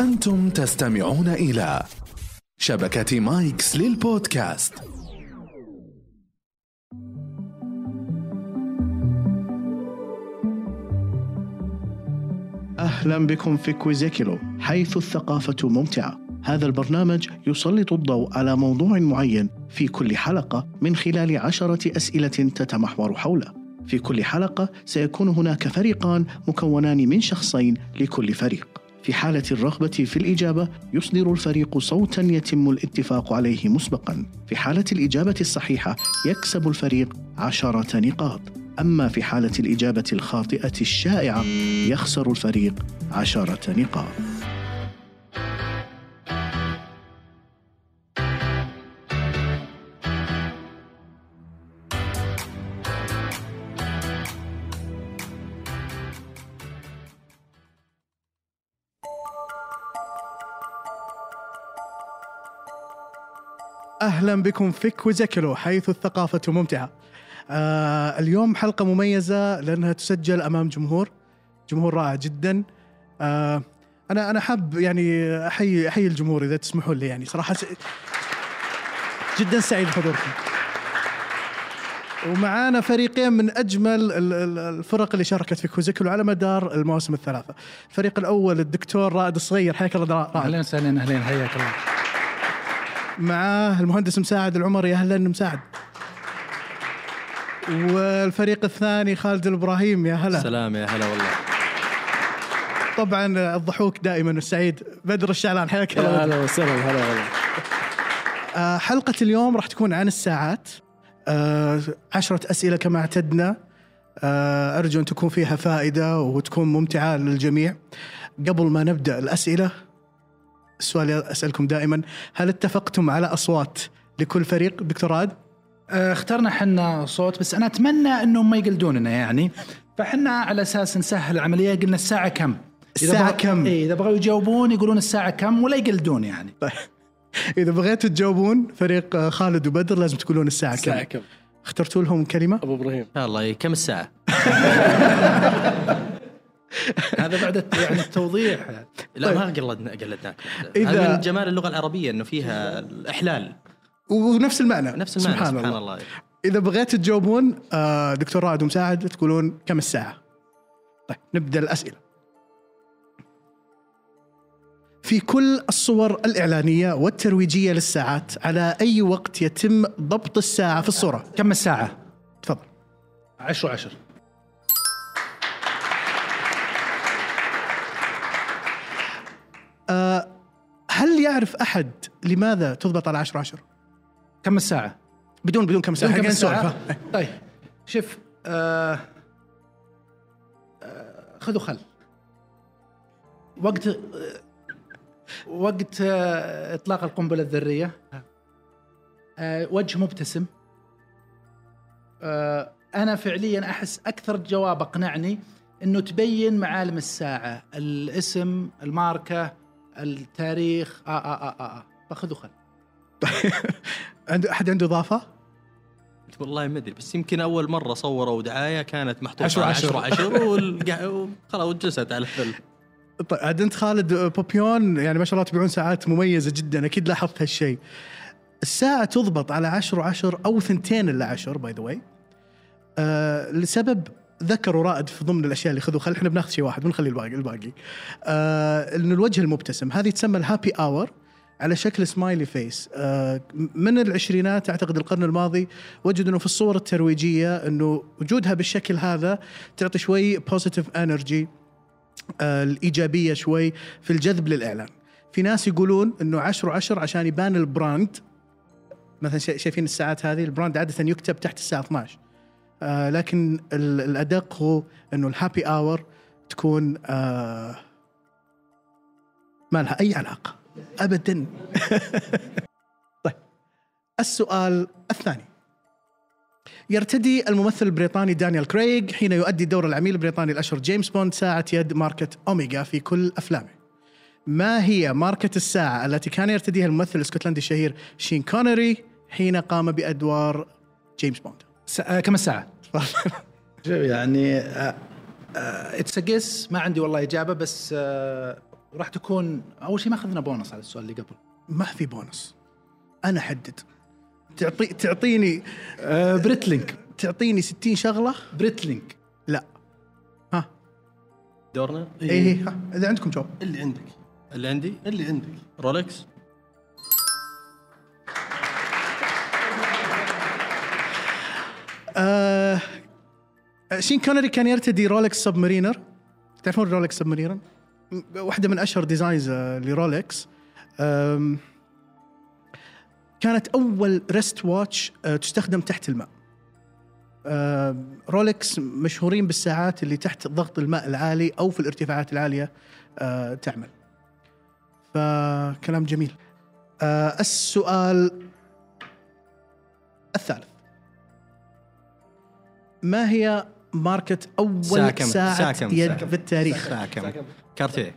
أنتم تستمعون إلى شبكة مايكس للبودكاست. أهلا بكم في كويزيكيلو حيث الثقافة ممتعة. هذا البرنامج يسلط الضوء على موضوع معين في كل حلقة من خلال عشرة أسئلة تتمحور حوله. في كل حلقة سيكون هناك فريقان مكونان من شخصين لكل فريق. في حالة الرغبة في الإجابة يصدر الفريق صوتا يتم الاتفاق عليه مسبقا. في حالة الإجابة الصحيحة يكسب الفريق عشرة نقاط. أما في حالة الإجابة الخاطئة الشائعة يخسر الفريق عشرة نقاط. أهلا بكم في كويزيكلو حيث الثقافة ممتعة. آه اليوم حلقة مميزة لأنها تسجل أمام جمهور جمهور رائع جدا. آه أنا أنا حاب يعني أحيي أحيي الجمهور إذا تسمحوا لي يعني صراحة س... جدا سعيد بحضوركم. ومعانا فريقين من أجمل ال- ال- الفرق اللي شاركت في كوزيكلو على مدار المواسم الثلاثة. الفريق الأول الدكتور رائد الصغير حياك الله رائد. أهلا وسهلا اهلين حياك الله معاه المهندس مساعد العمري أهلا مساعد. والفريق الثاني خالد الابراهيم يا هلا. سلام يا هلا والله. طبعا الضحوك دائما السعيد. بدر الشعلان حياك الله. هلا وسهلا هلا والله. آه، حلقة اليوم راح تكون عن الساعات. آه، عشرة أسئلة كما اعتدنا. آه، أرجو أن تكون فيها فائدة وتكون ممتعة للجميع. قبل ما نبدأ الأسئلة السؤال اللي أسألكم دائما هل اتفقتم على أصوات لكل فريق دكتور راد؟ آه، اخترنا حنا صوت بس أنا أتمنى إنهم ما يقلدوننا يعني فحنا على أساس نسهل العملية قلنا الساعة كم إذا الساعة بغ- كم؟ إيه إذا بغوا يجاوبون يقولون الساعة كم ولا يقلدون يعني طيب إذا بغيتوا تجاوبون فريق خالد وبدر لازم تقولون الساعة كم كم اخترتوا لهم كلمة؟ أبو إبراهيم الله كم الساعة؟ هذا بعد يعني التوضيح لا طيب. ما قلدنا قلدناك إذا- هذا من جمال اللغة العربية إنه فيها الإحلال ونفس المعنى نفس المعنى سبحان, سبحان, الله. الله, إذا بغيت تجاوبون آه، دكتور رائد ومساعد تقولون كم الساعة؟ طيب نبدأ الأسئلة. في كل الصور الإعلانية والترويجية للساعات على أي وقت يتم ضبط الساعة في الصورة؟ كم الساعة؟ تفضل. 10 10 هل يعرف أحد لماذا تضبط على 10 10 كم الساعة؟ بدون بدون كم ساعة كم ها؟ طيب شوف آه آه خذوا خل. وقت وقت آه إطلاق القنبلة الذرية. آه وجه مبتسم. أنا فعليا أحس أكثر جواب أقنعني إنه تبين معالم الساعة الاسم الماركة. التاريخ آه آه آه آه, آه. فخذوا خل عنده أحد عنده إضافة؟ والله ما أدري بس يمكن أول مرة صوروا دعاية كانت على عشر. 10 10 والقع- خلاص وجلست على الفيلم طيب عاد أنت خالد بوبيون يعني ما شاء الله تبيعون ساعات مميزة جدا أكيد لاحظت هالشيء. الساعة تضبط على 10 10 أو ثنتين إلا 10 by the way. لسبب ذكروا رائد في ضمن الأشياء اللي خذوا خل إحنا بناخذ شيء واحد بنخلي الباقي الباقي. آه إنه الوجه المبتسم هذه تسمى ال happy hour على شكل smiley face آه من العشرينات أعتقد القرن الماضي وجدوا إنه في الصور الترويجية إنه وجودها بالشكل هذا تعطي شوي positive energy آه، الإيجابية شوي في الجذب للإعلان. في ناس يقولون إنه 10 10 عشان يبان ال brand مثلا شا- شايفين الساعات هذه ال brand عادة يكتب تحت الساعة 12 آه لكن ال- الأدق هو إنه ال happy hour تكون آه ما لها أي علاقة. ابدا. طيب. السؤال الثاني. يرتدي الممثل البريطاني دانيال كريغ حين يؤدي دور العميل البريطاني الأشهر جيمس بوند ساعة يد ماركة أوميجا في كل أفلامه. ما هي ماركة الساعة التي كان يرتديها الممثل الإسكتلندي الشهير شين كونري حين قام بأدوار جيمس بوند؟ س- آه كم الساعة؟ شوف يعني it's guess ما عندي والله إجابة بس آه وراح تكون أول شيء ما أخذنا بونص على السؤال اللي قبل. ما في بونص. أنا أحدد. تعطي تعطيني آه Breitling تعطيني 60 شغلة؟ Breitling لا. ها. دورنا؟ اي إيه إذا عندكم جواب. اللي عندك. اللي عندي؟ اللي عندك. Rolex آه شين كونري كان يرتدي Rolex Submariner تعرفون Rolex Submariner؟ واحدة من أشهر designs آه، ل Rolex كانت أول wrist watch آه، تستخدم تحت الماء. Rolex مشهورين بالساعات اللي تحت ضغط الماء العالي أو في الارتفاعات العالية آه، تعمل. فكلام جميل. آه، السؤال الثالث. ما هي ماركة أول ساعة كم؟ ساعة, ساعة كم؟ يد ساعة كم؟ في التاريخ؟ ساعة كم Cartier.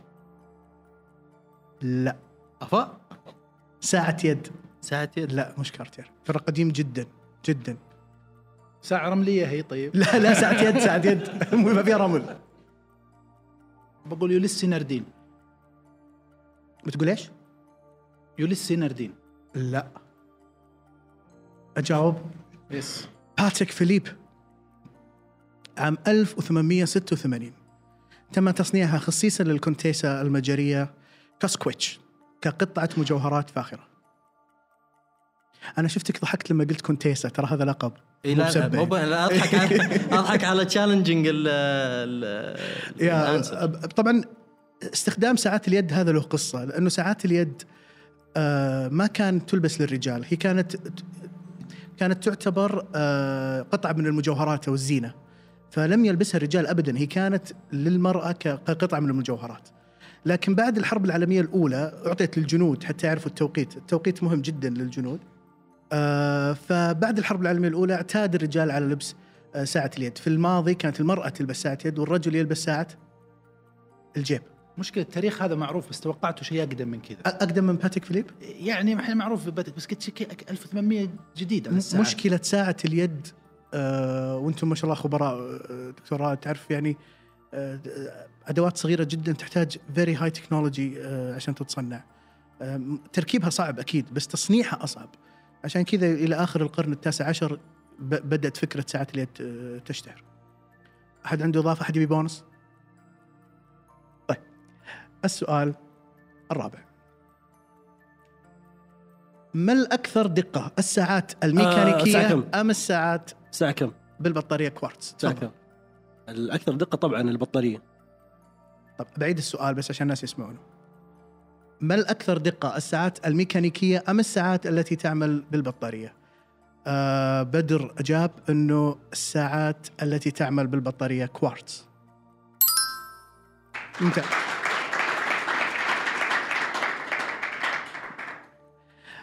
لا. أفا. ساعة يد. ساعة يد. لا مش Cartier ترى قديم جدا جدا. ساعة رمليه هي طيب. لا لا ساعة يد ساعة يد. ما فيها رمل. بقول Ulysse Nardin بتقول إيش؟ Ulysse Nardin لا. أجاوب. yes Patek Philippe عام 1886 تم تصنيعها خصيصا للكونتيسا المجرية كاسكويتش كقطعة مجوهرات فاخرة. أنا شفتك ضحكت لما قلت كونتيسا ترى هذا لقب. مو لا. مو لا أضحك على أضحك على challenging طبعا استخدام ساعات اليد هذا له قصة لأنه ساعات اليد آه، ما كانت تلبس للرجال هي كانت كانت تعتبر آه، قطعة من المجوهرات أو الزينة. فلم يلبسها الرجال ابدا. هي كانت للمرأة كقطعة من المجوهرات. لكن بعد الحرب العالمية الأولى أعطيت للجنود حتى يعرفوا التوقيت. التوقيت مهم جدا للجنود. آه، فبعد الحرب العالمية الأولى اعتاد الرجال على لبس آه، ساعة اليد. في الماضي كانت المرأة تلبس ساعة يد والرجل يلبس ساعة الجيب. مشكلة التاريخ هذا معروف بس توقعته شيء أقدم من كذا. أ- أقدم من باتيك فيليب؟ يعني إحنا معروف ببدك بس قلت شيء 1800 جديد على الساعة. مشكلة ساعة اليد آه وأنتم ما شاء الله خبراء آه، دكتوراه تعرف يعني آه، آه، أدوات صغيرة جدا تحتاج very high technology عشان تتصنع. آه، تركيبها صعب أكيد بس تصنيعها أصعب. عشان كذا إلى آخر القرن التاسع عشر بدأت فكرة ساعه اليد آه، تشتهر. أحد عنده إضافة؟ أحد يبي بونص؟ طيب السؤال الرابع. ما الأكثر دقة الساعات الميكانيكية كم؟ أم الساعات ساعة كم؟ بالبطارية كوارتز ساعة تفضل. كم؟ الأكثر دقة طبعا البطارية طب بعيد السؤال بس عشان الناس يسمعونه ما الأكثر دقة الساعات الميكانيكية أم الساعات التي تعمل بالبطارية آه بدر أجاب أنه الساعات التي تعمل بالبطارية كوارتز ممتاز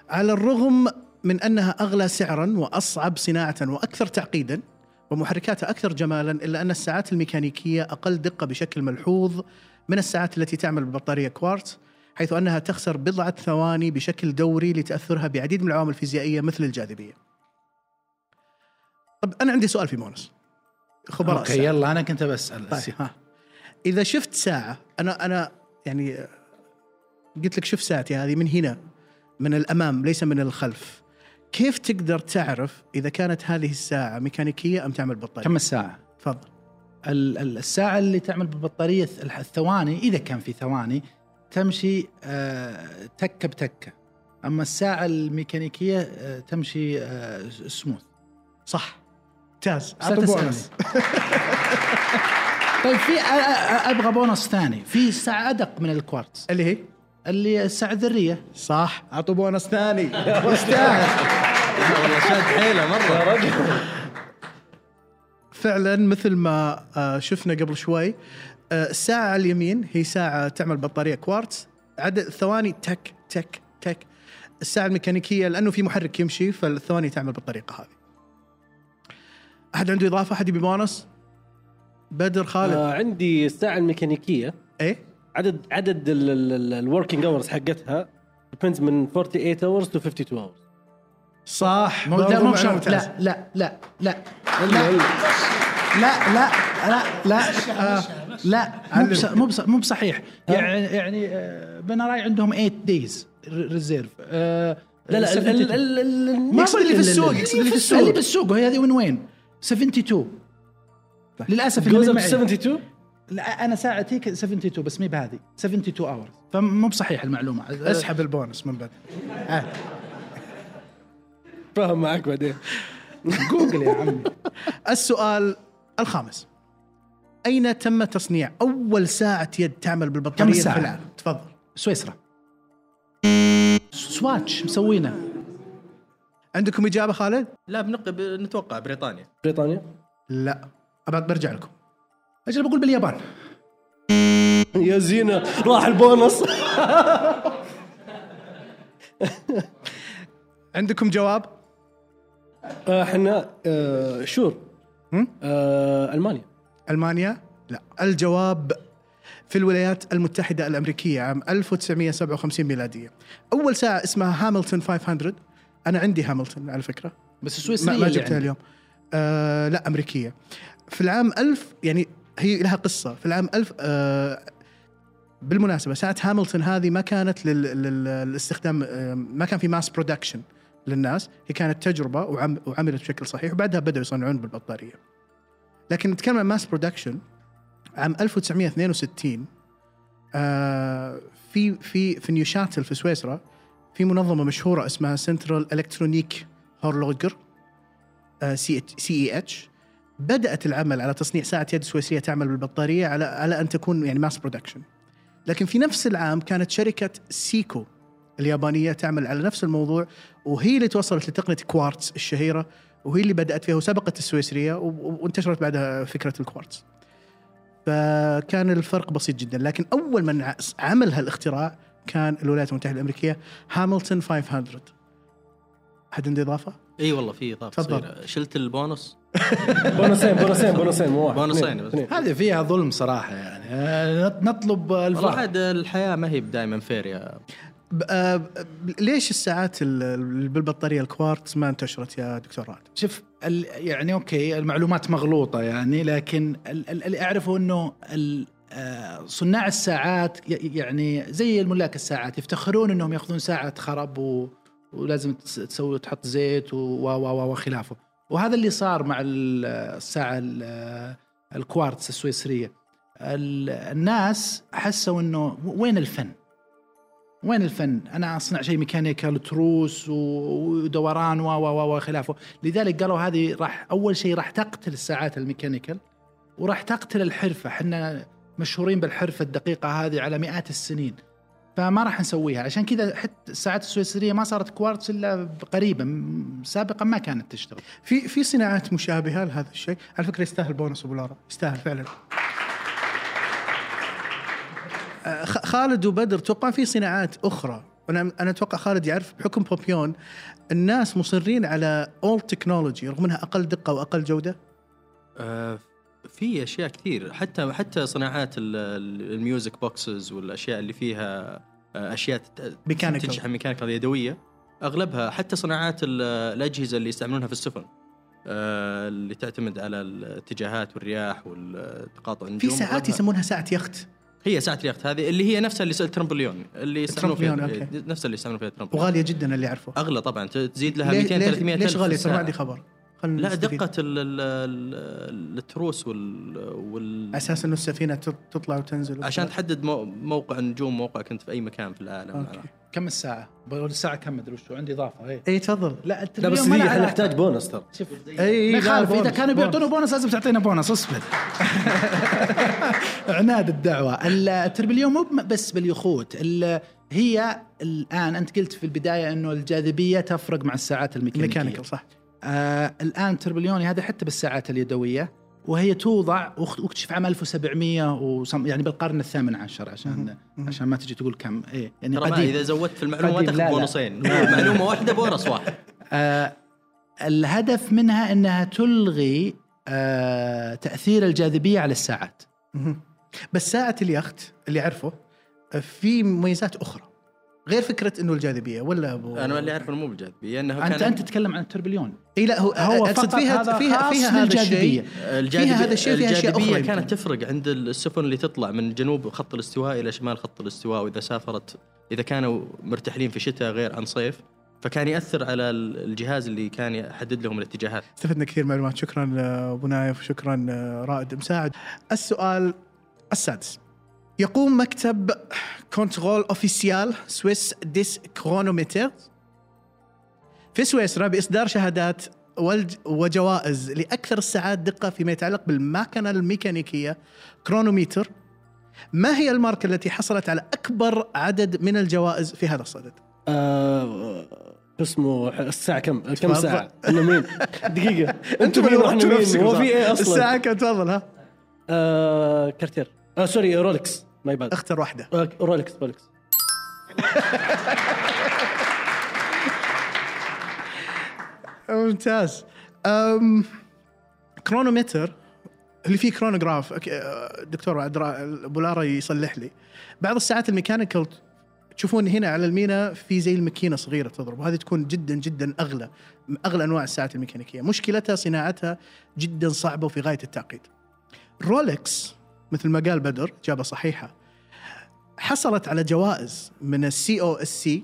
على الرغم من أنها أغلى سعرا وأصعب صناعة وأكثر تعقيدا ومحركاتها أكثر جمالا إلا أن الساعات الميكانيكية أقل دقة بشكل ملحوظ من الساعات التي تعمل ببطارية كوارتز حيث أنها تخسر بضعة ثواني بشكل دوري لتأثرها بعديد من العوامل الفيزيائية مثل الجاذبية. طب أنا عندي سؤال في مونس خبراء okay الساعة. يلا أنا كنت بسأل طيب ها. إذا شفت ساعة أنا أنا يعني قلت لك شوف ساعتي هذه من هنا من الأمام ليس من الخلف. كيف تقدر تعرف إذا كانت هذه الساعة ميكانيكية أم تعمل بطارية؟ كم الساعة؟ تفضل. ال- ال- الساعة اللي تعمل بالبطاريه الث- الثواني إذا كان في ثواني تمشي آه، تكة بتكة. أما الساعة الميكانيكية آه، تمشي آه، سموث صح. ممتاز. بونص. طيب في أبغى بونص ثاني. في ساعة أدق من الكوارتز. اللي هي؟ اللي الساعة الذريه صح. أعطوا بونص ثاني. يستاهل والله شاد حيلة مرة. فعلا مثل ما آه، شفنا قبل شوي آه، الساعة على اليمين هي ساعة تعمل بطارية كوارتز عدد الثواني تك تك تك. الساعة الميكانيكية لأنه في محرك يمشي فالثواني تعمل بالطريقة هذه. أحد عنده إضافة؟ أحد يبي بونص؟ بدر خالد. آه عندي الساعة الميكانيكية. إيه؟ عدد عدد ال working hours حقتها depends من 48 hours to 52 hours. صح. مو لا مو. لا لا. لا لا. لا لا لا. لا آه لا مو بص- مو بص- مو بصحيح. يعني يعني بنراي عندهم 8 days reserve لا لا ال- ال- ال- ال- ما يقصد اللي في السوق، يقصد اللي في السوق. اللي بالسوق وهي هذه وين وين 72 للاسف معي. 72 لا أنا ساعتي ك- 72 بس مي بهذه 72 hour فمو بصحيح المعلومة أسحب البونس من بعد. فاهم معك بعدين. جوجل يا عمي. السؤال الخامس. أين تم تصنيع أول ساعة يد تعمل كم بالبطاريه ساعة؟ في العالم؟ تفضل. سويسرا. سواتش مسوينه. عندكم إجابة خالد؟ لا بنق... نتوقع بريطانيا. بريطانيا؟ لا. برجع لكم. أجل بقول باليابان. يا زينة راح البونص. عندكم جواب؟ آه، إحنا آه، شور؟ آه، ألمانيا. ألمانيا؟ لا. الجواب في الولايات المتحدة الأمريكية عام 1957 ميلادية. أول ساعة اسمها هاملتون 500 أنا عندي هاملتون على فكرة. بس ما, سويسرا ما جبتها اليوم. آه لا أمريكية. في العام 1000 يعني هي لها قصة. في العام 1000 آه بالمناسبة ساعة هاملتون هذه ما كانت لل... لل... للاستخدام آه ما كان في mass production للناس. هي كانت تجربة وعم... وعملت بشكل صحيح وبعدها بدأوا يصنعون بالبطارية. لكن نتكلم عن mass production عام 1962 آه في في في نيوشاتيل في سويسرا في منظمة مشهورة اسمها Centre Electronique Horloger CEH بدأت العمل على تصنيع ساعة يد سويسريه تعمل بالبطارية على على أن تكون يعني mass production لكن في نفس العام كانت شركة سيكو اليابانية تعمل على نفس الموضوع وهي اللي توصلت لتقنية كوارتز الشهيرة وهي اللي بدأت فيها وسبقت السويسرية وانتشرت بعدها فكرة الكوارتز فكان الفرق بسيط جدا لكن أول من عمل هالاختراع كان الولايات المتحدة الأمريكية هاملتون 500 حد عنده إضافة؟ إي والله في إضافة تفضل. صغيرة شلت البونص بونصين بونصين بونصين مو واحد بونصين بس. هذه فيها ظلم صراحة يعني آه، نطلب والله الفرق عاد الحياة ما هي دائما fair يا آه، ليش الساعات ال- ال- بالبطارية الكوارتز ما انتشرت يا دكتور راد؟ شوف ال- يعني okay المعلومات مغلوطة يعني لكن ال- ال- اللي أعرفه إنه ال- آه، صناع الساعات ي- يعني زي الملاك الساعات يفتخرون إنهم يأخذون ساعة خرب و ولازم تس- تسوي تحط زيت و و و وخلافه وهذا اللي صار مع ال- الساعة ال- الكوارتز السويسرية ال- الناس حسوا إنه وين الفن؟ وين الفن؟ أنا أصنع شيء mechanical تروس ودوران و و وخلافه، لذلك قالوا هذه راح أول شيء راح تقتل الساعات ال mechanical وراح تقتل الحرفة، إحنا مشهورين بالحرفة الدقيقة هذه على مئات السنين. فما راح نسويها. عشان كذا حتى الساعات السويسرية ما صارت كوارتز إلا قريبا سابقا ما كانت تشتغل. في في صناعات مشابهة لهذا الشيء، على فكرة يستاهل بونص أبو لارا، يستاهل فعلا. آه، خ- خالد وبدر توقع في صناعات أخرى؟ أنا أنا أتوقع خالد يعرف بحكم بوبيون الناس مصرين على old technology رغم إنها أقل دقة وأقل جودة؟ آه، في أشياء كثير. حتى حتى صناعات ال- ال- ال music boxes والأشياء اللي فيها آه، أشياء mechanical. تنشحن mechanical يدوية. أغلبها حتى صناعات ال- الأجهزة اللي يستعملونها في السفن آه، اللي تعتمد على الاتجاهات والرياح والتقاطع في النجوم ساعات أغلبها- يسمونها ساعة يخت. هي ساعة اليخت هذه اللي هي نفسها اللي ال tourbillon اللي يستعملون فيها ال tourbillon، okay. نفس اللي يستعملون فيها ال tourbillon وغالية جدا اللي أعرفه. أغلى طبعا تزيد لها ليه- 200 ليه- 300 ليش غالية؟ في ترى ما. عندي خبر. خلنا لا نستفيد. دقة ال ال ال التروس وال, وال أساس إنه السفينة تط- تطلع وتنزل عشان تحدد مو موقع النجوم موقع كنت في أي مكان في العالم. okay. كم الساعة؟ بقول الساعة كم مدري وشو عندي إضافة اي اي تفضل. لا لا بس إحنا. نحتاج بونص ترى؟ شوف اي ما يخالف إذا كانوا. بيعطونا بونص. لازم تعطينا بونص. اصبر. عناد الدعوة. ال tourbillon مو بس باليخوت. ال- هي الآن أنت قلت في البداية إنه الجاذبية تفرق مع الساعات الميكانيكية. mechanical صح. آه الآن تربليوني هذا حتى بالساعات اليدوية وهي توضع واكتشف عام 1700 وصم يعني بالقرن الثامن عشر عشان عشان ما تجي تقول كم. إيه يعني قديم. إذا زودت في المعلومة قديم، تاخذ. بونصين. معلومة واحدة بونص واحد. آه الهدف منها إنها تلغي آه تأثير الجاذبية على الساعات. بس ساعة اليخت اللي اعرفه آه، في مميزات أخرى. غير فكرة إنه الجاذبية ولا أبو أنا اللي اعرف إنه مو بالجاذبية إنه انت كان أنت تتكلم عن التربليون. إي لا هو, هو أقصد فقط فيها هذا فيها خاص فيها هذا الجاذبية فيها هذا الشيء فيها أشياء الجاذبية أخرى كانت يمكن. تفرق عند السفن اللي تطلع من جنوب خط الاستواء إلى شمال خط الاستواء وإذا سافرت إذا كانوا مرتحلين في شتاء غير عن صيف فكان يأثر على الجهاز اللي كان يحدد لهم الاتجاهات. استفدنا كثير معلومات شكرا أبو نايف وشكرا آه، رائد مساعد. السؤال السادس. يقوم مكتب Contrôle Officiel Suisse des Chronomètres في سويسرا باصدار شهادات وجوائز لأكثر الساعات دقة فيما يتعلق بالماكنه الميكانيكية chronometer ما هي الماركة التي حصلت على أكبر عدد من الجوائز في هذا الصدد؟ آه، اسمه الساعة كم؟ كم. ساعة؟ أنا مين؟ دقيقة أنتم مين وإحنا رحتوا مين؟ نفسكم هو؟ في إيه أصلا؟ الساعة كم تفضل ها آه Cartier آه sorry Rolex my bad اختر واحدة. رولكس رولكس. ممتاز. أم chronometer اللي فيه كرونوغراف أه، دكتور أبو لارا يصلح لي. بعض الساعات ال mechanical تشوفون هنا على المينا في زي الماكينة صغيرة تضرب وهذه تكون جدا جدا أغلى أغلى أنواع الساعات الميكانيكية. مشكلتها صناعتها جدا صعبة وفي غاية التعقيد. Rolex مثل ما قال بدر إجابة صحيحة. حصلت على جوائز من السي أو اس سي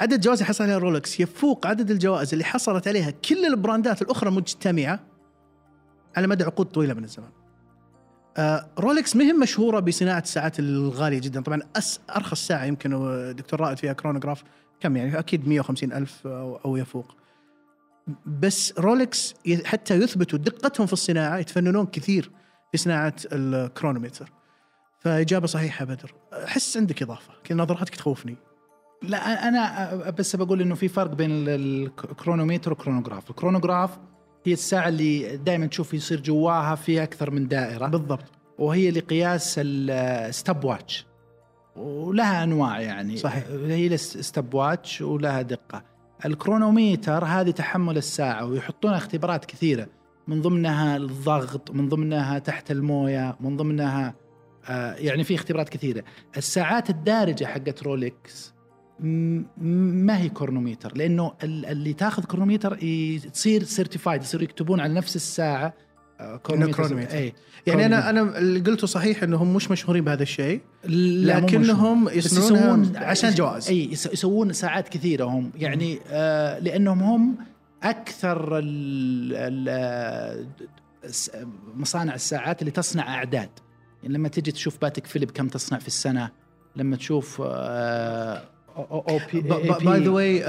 عدد جوائز اللي حصل عليها Rolex يفوق عدد الجوائز اللي حصلت عليها كل البراندات الأخرى مجتمعة على مدى عقود طويلة من الزمان. آه Rolex مهم مشهورة بصناعة الساعات الغالية جدا طبعا أس أرخص ساعة يمكن دكتور رائد فيها كرونوغراف كم يعني أكيد 150 ألف أو, أو يفوق. بس Rolex حتى يثبتوا دقتهم في الصناعة يتفننون كثير في صناعة ال chronometer. فإجابة صحيحة بدر. أحس عندك إضافة. كذا نظراتك تخوفني. لا أنا بس بقول إنه في فرق بين ال- الchronometer وال chronograph، ال chronograph هي الساعة اللي دائما تشوف يصير جواها في أكثر من دائرة. بالضبط. وهي لقياس ال stopwatch ولها أنواع يعني. صحيح. هي ال stopwatch ولها دقة. ال chronometer هذه تحمل الساعة ويحطون اختبارات كثيرة. من ضمنها الضغط من ضمنها تحت الموية من ضمنها يعني في اختبارات كثيرة. الساعات الدارجة حقت Rolex ما هي chronometer لأنه ال- اللي تاخذ chronometer تصير certified يصيروا يكتبون على نفس الساعة آه، chronometer. اي يعني أنا. أنا اللي قلته صحيح إنهم مش مشهورين بهذا الشيء لكنهم يصنعونها عشان جوائز. اي يس- يسوون ساعات كثيرة هم. يعني آه لأنهم هم أكثر ال ال الس- مصانع الساعات اللي تصنع أعداد. لما تجي تشوف Patek Philippe كم تصنع في السنة لما تشوف آه AP by the way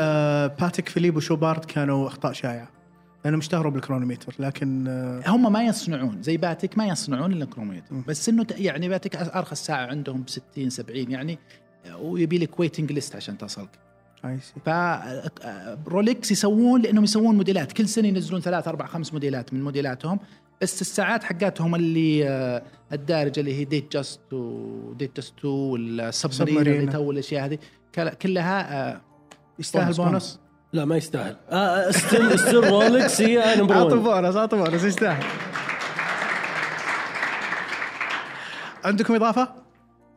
Patek Philippe و Chopard كانوا أخطاء شائعة. لانهم اشتهروا بال chronometer لكن آه، هم ما يصنعون زي Patek ما يصنعون إلا مم. بس إنه يعني Patek أرخص ساعة عندهم ب 60 70 يعني ويبي لك waiting list عشان see. ف Rolex يسوون لأنهم يسوون موديلات. كل سنة ينزلون ثلاث أربع خمس موديلات من موديلاتهم. بس الساعات حقاتهم اللي آه، الدارجة اللي هي Datejust و Datejust 2 وال Submarine اللي. تو الأشياء هذه كل- كلها آه، يستاهل بونص، لا ما يستاهل. آه still still Rolex هي number اعطوا 1 بونص اعطوا بونص يستاهل. عندكم إضافة؟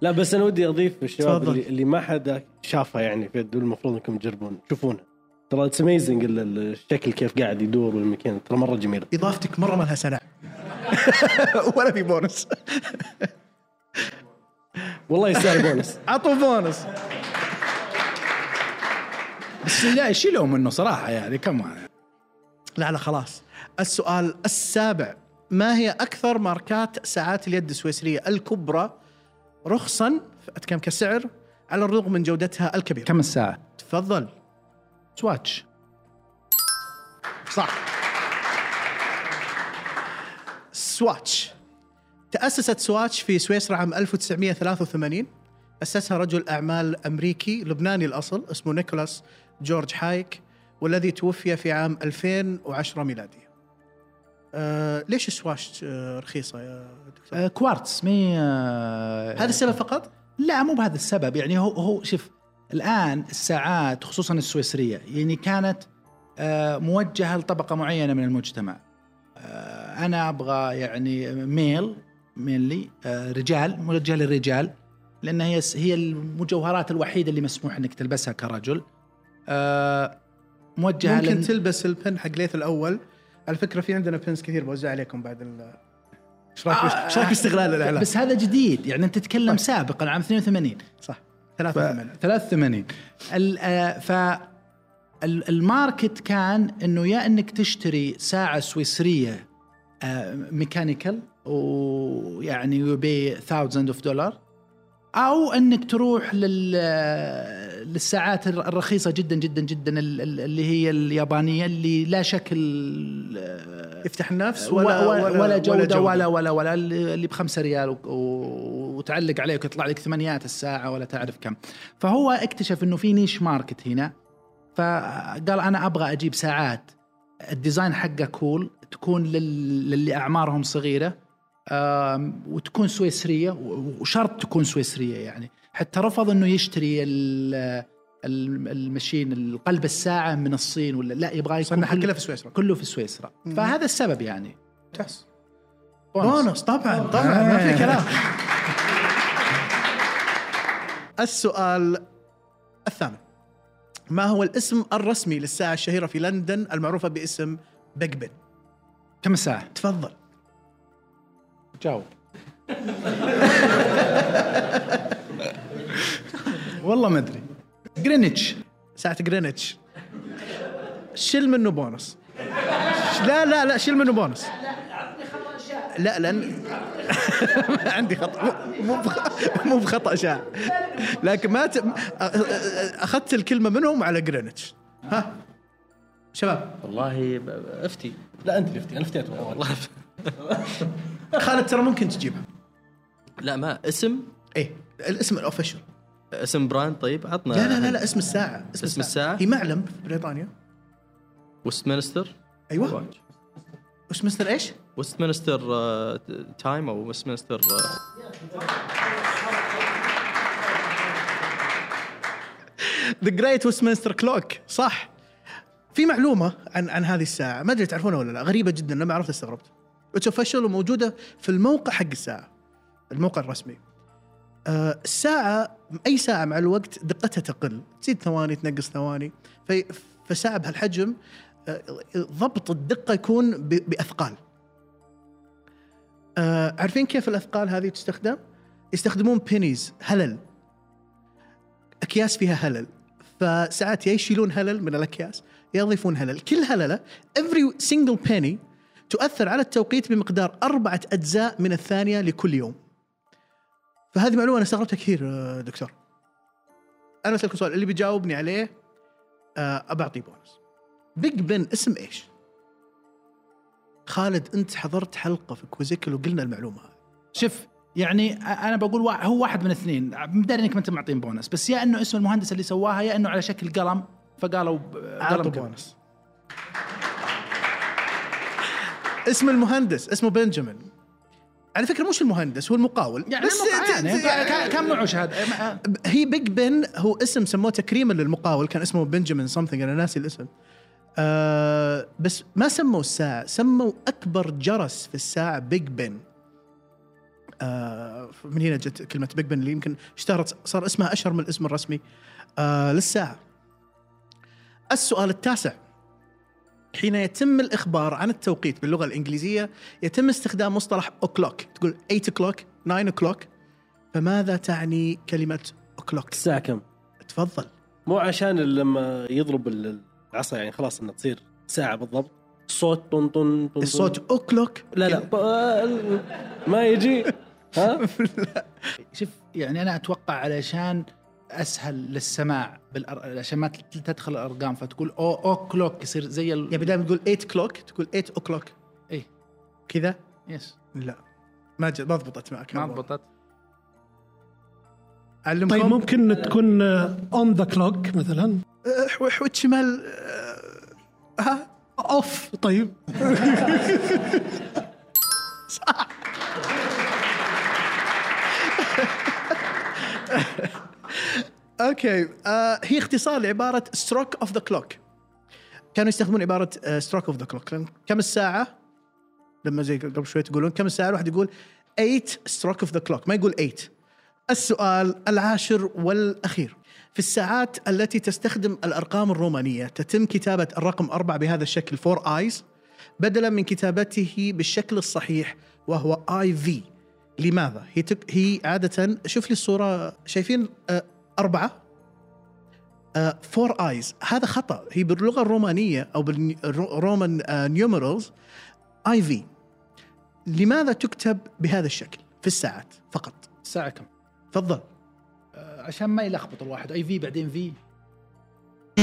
لا بس أنا ودي أضيف الشباب. اللي, اللي ما حدا شافها يعني في المفروض إنكم تجربون شوفونها ترى it's amazing الشكل كيف قاعد يدور والمكان. ترى مرة جميله إضافتك مرة ما لها سنه ولا في بونص والله يستاهل بونس. اعطوا بونص بس لا يشيلوا منه صراحة يعني كمان لا لا خلاص. السؤال السابع. ما هي أكثر ماركات ساعات اليد السويسرية؟ الكبرى رخصا اتكلم كسعر على الرغم من جودتها الكبيرة. كم الساعة؟ تفضل. Swatch صح. Swatch تأسست Swatch في سويسرا عام 1983 أسسها رجل أعمال أمريكي لبناني الأصل اسمه نيكولاس جورج هايك والذي توفي في عام 2010 ميلادية آه ليش Swatch آه رخيصة يا دكتور؟ آه كوارتز مي آه هذا السبب فقط؟ لا مو بهذا السبب. يعني هو هو شوف الآن الساعات خصوصا السويسرية يعني كانت آه، موجهة لطبقة معينة من المجتمع. آه، أنا أبغى يعني ميل مينلي رجال موجهة للرجال لأن هي هي المجوهرات الوحيدة اللي مسموح إنك تلبسها كرجل. آه، موجهة ممكن لن- تلبس البن حق ليث الأول. على فكره في عندنا بنز كثير بوزع عليكم بعد ال إيش رايك آه، إيش رايك باستغلال الاعلان بس هذا جديد يعني أنت تتكلم. سابقا عام 82 صح. 83 83 ال- آه، ف ال- ال market كان إنه يا إنك تشتري ساعة سويسرية آه، mechanical ويعني يبي thousand of dollar أو إنك تروح لل للساعات الر- الرخيصة جدا جدا جدا ال- ال- اللي هي اليابانية اللي لا شكل آه، يفتح النفس ولا ولا ولا, ولا جودة ولا ولا ولا اللي بخمسة ريال وتعلق عليك ويطلع لك ثمانيات الساعة ولا تعرف كم. فهو اكتشف إنه في niche market هنا فقال أنا أبغى أجيب ساعات. ال design حقه cool تكون لل- للي أعمارهم صغيرة. وتكون سويسرية وشرط تكون سويسرية يعني. حتى رفض إنه يشتري ال- ال- ال machine القلب الساعة من الصين ولا لا يبغى يكون كله في سويسرا. كله في سويسرا. فهذا السبب يعني. ممتاز. بونص. طبعا طبعا ما في كلام. السؤال الثامن ما هو الاسم الرسمي للساعة الشهيرة في لندن المعروفة باسم Big Ben؟ كم الساعة؟ تفضل. جاوب والله ما ادري جرينتش ساعة جرينتش شيل منه بونص. لا لا لا شيل منه بونص. لا لأن عندي خطأ. مو بخ- مو بخطأ شائع لكن ما ت... أخذت الكلمة منهم على جرينتش ها؟ شباب. والله أفتي. لا أنت اللي فتي أنا فتيت والله والله. خالد ترى ممكن تجيبها. لا ما اسم؟ إيه الاسم الاوفيشال اسم براند؟ طيب عطنا لا لا لا لا اسم الساعة اسم الساعة؟ هي معلم في بريطانيا. وستمنستر أيوه. وِش مستر إيش؟ وستمنستر آه، time أو وستمنستر the Great Westminster Clock صح. في معلومة عن عن هذه الساعة ما أدري تعرفونها ولا لا غريبة جدا لما عرفت استغربت. it's official وموجوده في الموقع حق الساعة الموقع الرسمي. آه الساعة أي ساعة مع الوقت دقتها تقل. تزيد ثواني تنقص ثواني. في فساعه بهالحجم آه ضبط الدقة يكون بأثقال. آه عارفين كيف الأثقال هذه تستخدم؟ يستخدمون بينيز هلل. أكياس فيها هلل. فساعات يا يشيلون هلل من الأكياس يا يضيفون هلل. كل هللة every single penny تؤثر على التوقيت بمقدار أربعة أجزاء من الثانية لكل يوم. فهذه معلومة أنا استغربتها كثير آه، دكتور. أنا أسألك سؤال اللي بيجاوبني عليه آه، أبعطيه bonus. Big Ben اسم إيش؟ خالد أنت حضرت حلقة في كوزيكل وقلنا المعلومة هذه. شوف يعني أنا بقول هو واحد من اثنين. مدري إنك ما أنت معطين بونس بس يا إنه اسم المهندس اللي سواها يا إنه على شكل قلم فقالوا قلم. بونس. اسم المهندس اسمه بنجامين. على فكرة مش المهندس هو المقاول. يعني بس يعني كان- معه شهادة. هي Big Ben هو اسم سموه تكريما للمقاول كان اسمه بنجامين something أنا ناسي الاسم. آه بس ما سموا الساعة سموا أكبر جرس في الساعة Big Ben آه من هنا جت كلمة Big Ben اللي يمكن اشتهرت صار اسمها أشهر من الاسم الرسمي. آه للساعة. السؤال التاسع. حين يتم الإخبار عن التوقيت باللغة الإنجليزية يتم استخدام مصطلح o'clock تقول 8 o'clock 9 o'clock. فماذا تعني كلمة o'clock الساعة كم؟ تفضل. مو عشان لما يضرب ال- العصا يعني خلاص إنها تصير ساعة بالضبط. الصوت طن طن طن الصوت o'clock لا لا ما يجي. ها؟ شوف يعني أنا أتوقع علشان أسهل للسماع بالأر... عشان ما تدخل الأرقام فتقول أو أو كلوك يصير زي ال... يعني دائما تقول 8 o'clock تقول 8 o'clock. إيه كذا؟ yes لا. ما ما ضبطت معك ما ضبطت. علمكم طيب ممكن تكون on the clock مثلا؟ أه، حو- حوت شمال أه، ها؟ of طيب. أوكي آه هي اختصار لعبارة stroke of the clock كانوا يستخدمون عبارة stroke of the clock كم الساعة؟ لما زي قبل شوي تقولون كم الساعة؟ الواحد يقول 8 stroke of the clock ما يقول 8 السؤال العاشر والأخير. في الساعات التي تستخدم الأرقام الرومانية تتم كتابة الرقم أربع بهذا الشكل four I's بدلا من كتابته بالشكل الصحيح وهو IV لماذا؟ هي تك هي عادة شوف لي الصورة. شايفين آه أربعة. four I's هذا خطأ. هي باللغة الرومانية أو بال Roman numerals IV لماذا تكتب بهذا الشكل في الساعات فقط؟ الساعة كم؟ تفضل. آه، عشان ما يلخبط الواحد. IV بعدين في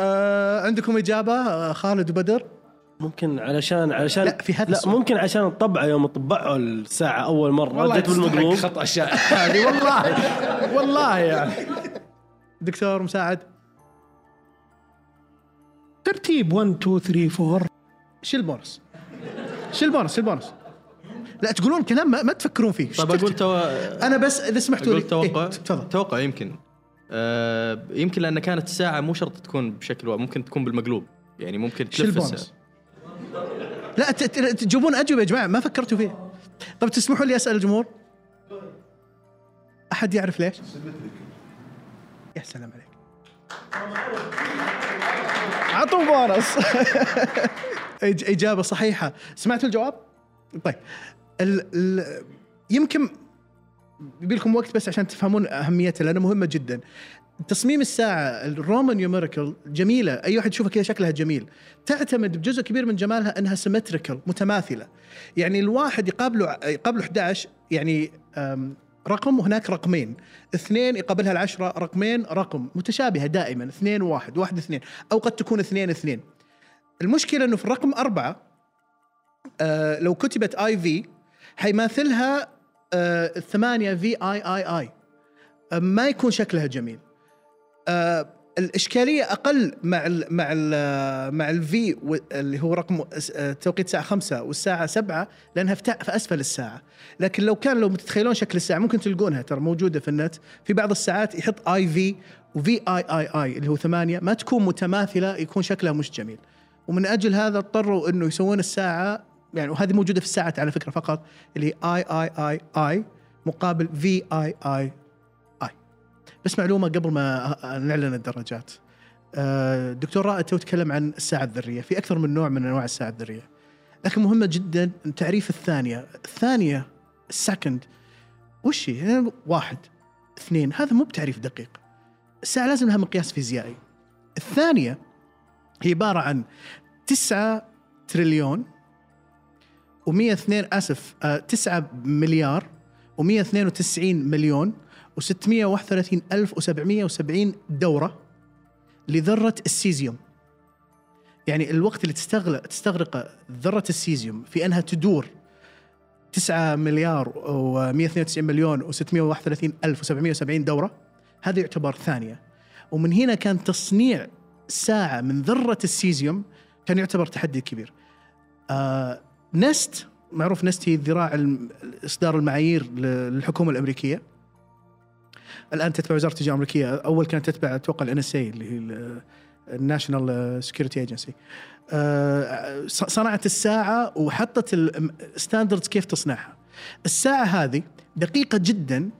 آه عندكم إجابة آه خالد وبدر؟ ممكن علشان علشان لا، في هذا لا السؤال. ممكن عشان الطبعه يوم طبعوا الساعة أول مرة جت بالمقلوب خطا شائع هذه والله والله يعني. دكتور مساعد. ترتيب 1 2 3 4 شو البونص؟ شو البونص؟ شو البونص؟ لا تقولون كلام ما, ما تفكرون فيه. طيب أقول تو... أنا بس إذا سمحتوا لي. توقع إيه، تفضل. توقع يمكن. آه يمكن لأن كانت الساعة مو شرط تكون بشكل واحد ممكن تكون بالمقلوب. يعني ممكن تلف؟ الساعة. لا تجيبون أجوبة يا جماعة ما فكرتوا فيه طيب تسمحوا لي أسأل الجمهور؟ أحد يعرف ليش؟ يا سلام عليك عطوا بونص إجابة صحيحة سمعتوا الجواب؟ طيب ال ال يمكن يبي لكم وقت بس عشان تفهمون أهميتها لأنها مهمة جدا. تصميم الساعة ال Roman numerical جميلة أي واحد يشوفها كذا شكلها جميل. تعتمد بجزء كبير من جمالها إنها symmetrical متماثلة. يعني الواحد يقابله يقابله 11 يعني رقم وهناك رقمين. اثنين يقابلها العشرة رقمين رقم متشابهة دائما اثنين وواحد واحد اثنين أو قد تكون اثنين اثنين. المشكلة أنه في الرقم أربعة آه لو كتبت IV حيماثلها آه الثمانية VIII ما يكون شكلها جميل. الإشكالية أقل مع ال مع ال مع ال V اللي هو رقم آه، توقيت الساعة 5 والساعة 7 لأنها في أسفل الساعة. لكن لو كان لو تتخيلون شكل الساعة ممكن تلقونها ترى موجودة في النت. في بعض الساعات يحط IV و VIII اللي هو ثمانية ما تكون متماثلة يكون شكلها مش جميل. ومن أجل هذا اضطروا إنه يسوون الساعة يعني وهذه موجودة في الساعات على فكرة فقط اللي هي IIII مقابل VIII بس معلومة قبل ما نعلن الدرجات آه، دكتور رائد تو تكلم عن الساعة الذرية. في أكثر من نوع من أنواع الساعة الذرية. لكن مهمة جدا تعريف الثانية. الثانية ال second وش هي؟ يعني واحد اثنين. هذا مو بتعريف دقيق. الساعة لازم لها مقياس فيزيائي. الثانية هي عبارة عن 9 تريليون و102 آسف آه 9 مليار و192 مليون و631 ألف و770 دورة لذرة السيزيوم. يعني الوقت اللي تستغرق تستغرق ذرة السيزيوم في أنها تدور 9 مليار و192 مليون و631 ألف و770 دورة هذا يعتبر ثانية. ومن هنا كان تصنيع ساعة من ذرة السيزيوم كان يعتبر تحدي كبير. آه NIST معروف NIST هي ذراع إصدار المعايير للحكومة الأمريكية. الآن تتبع وزارة التجارة الأمريكية. أول كانت تتبع أتوقع ال NSA اللي هي ال National Security Agency صنعت الساعة وحطت ال standards كيف تصنعها. الساعة هذه دقيقة جدا.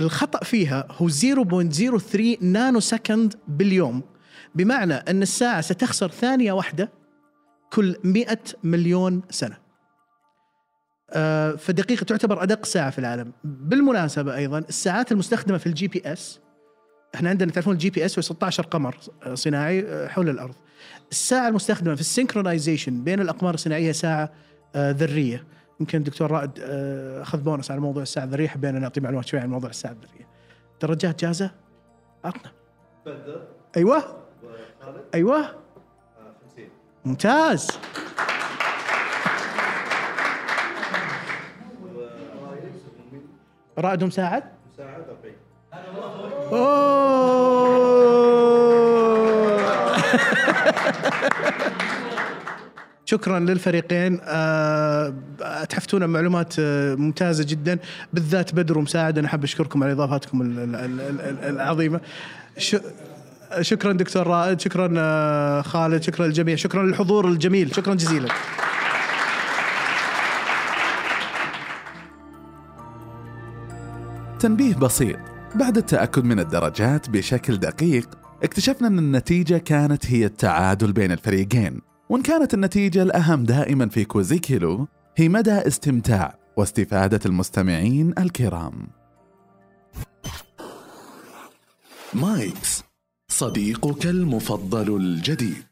الخطأ فيها هو 0.03 nanosecond باليوم. بمعنى أن الساعة ستخسر ثانية واحدة كل 100 مليون سنة. فدقيقة تعتبر أدق ساعة في العالم. بالمناسبة أيضا الساعات المستخدمة في ال GPS إحنا عندنا تعرفون ال GPS هو 16 قمر آه، صناعي آه، حول الأرض. الساعة المستخدمة في ال synchronization بين الأقمار الصناعية ساعة آه، ذرية. يمكن الدكتور رائد آه، أخذ بونص على موضوع الساعة الذرية حبينا نعطي معلومات شوية عن موضوع الساعة الذرية. درجات جاهزة؟ عطنا. أيوة. أيوة. ممتاز. رائد مساعد؟ مساعد 40 شكرا للفريقين. آه، اتحفتونا بمعلومات آه، ممتازة جدا. بالذات بدر ومساعد. أنا حاب أشكركم على إضافاتكم ال- ال- ال- ال- العظيمة. شكرا دكتور رائد. شكرا آه، خالد. شكرا للجميع. شكرا للحضور الجميل. شكرا جزيلا. تنبيه بسيط. بعد التأكد من الدرجات بشكل دقيق اكتشفنا أن النتيجة كانت هي التعادل بين الفريقين. وإن كانت النتيجة الأهم دائما في كوزيكيلو هي مدى استمتاع واستفادة المستمعين الكرام. مايكس صديقك المفضل الجديد.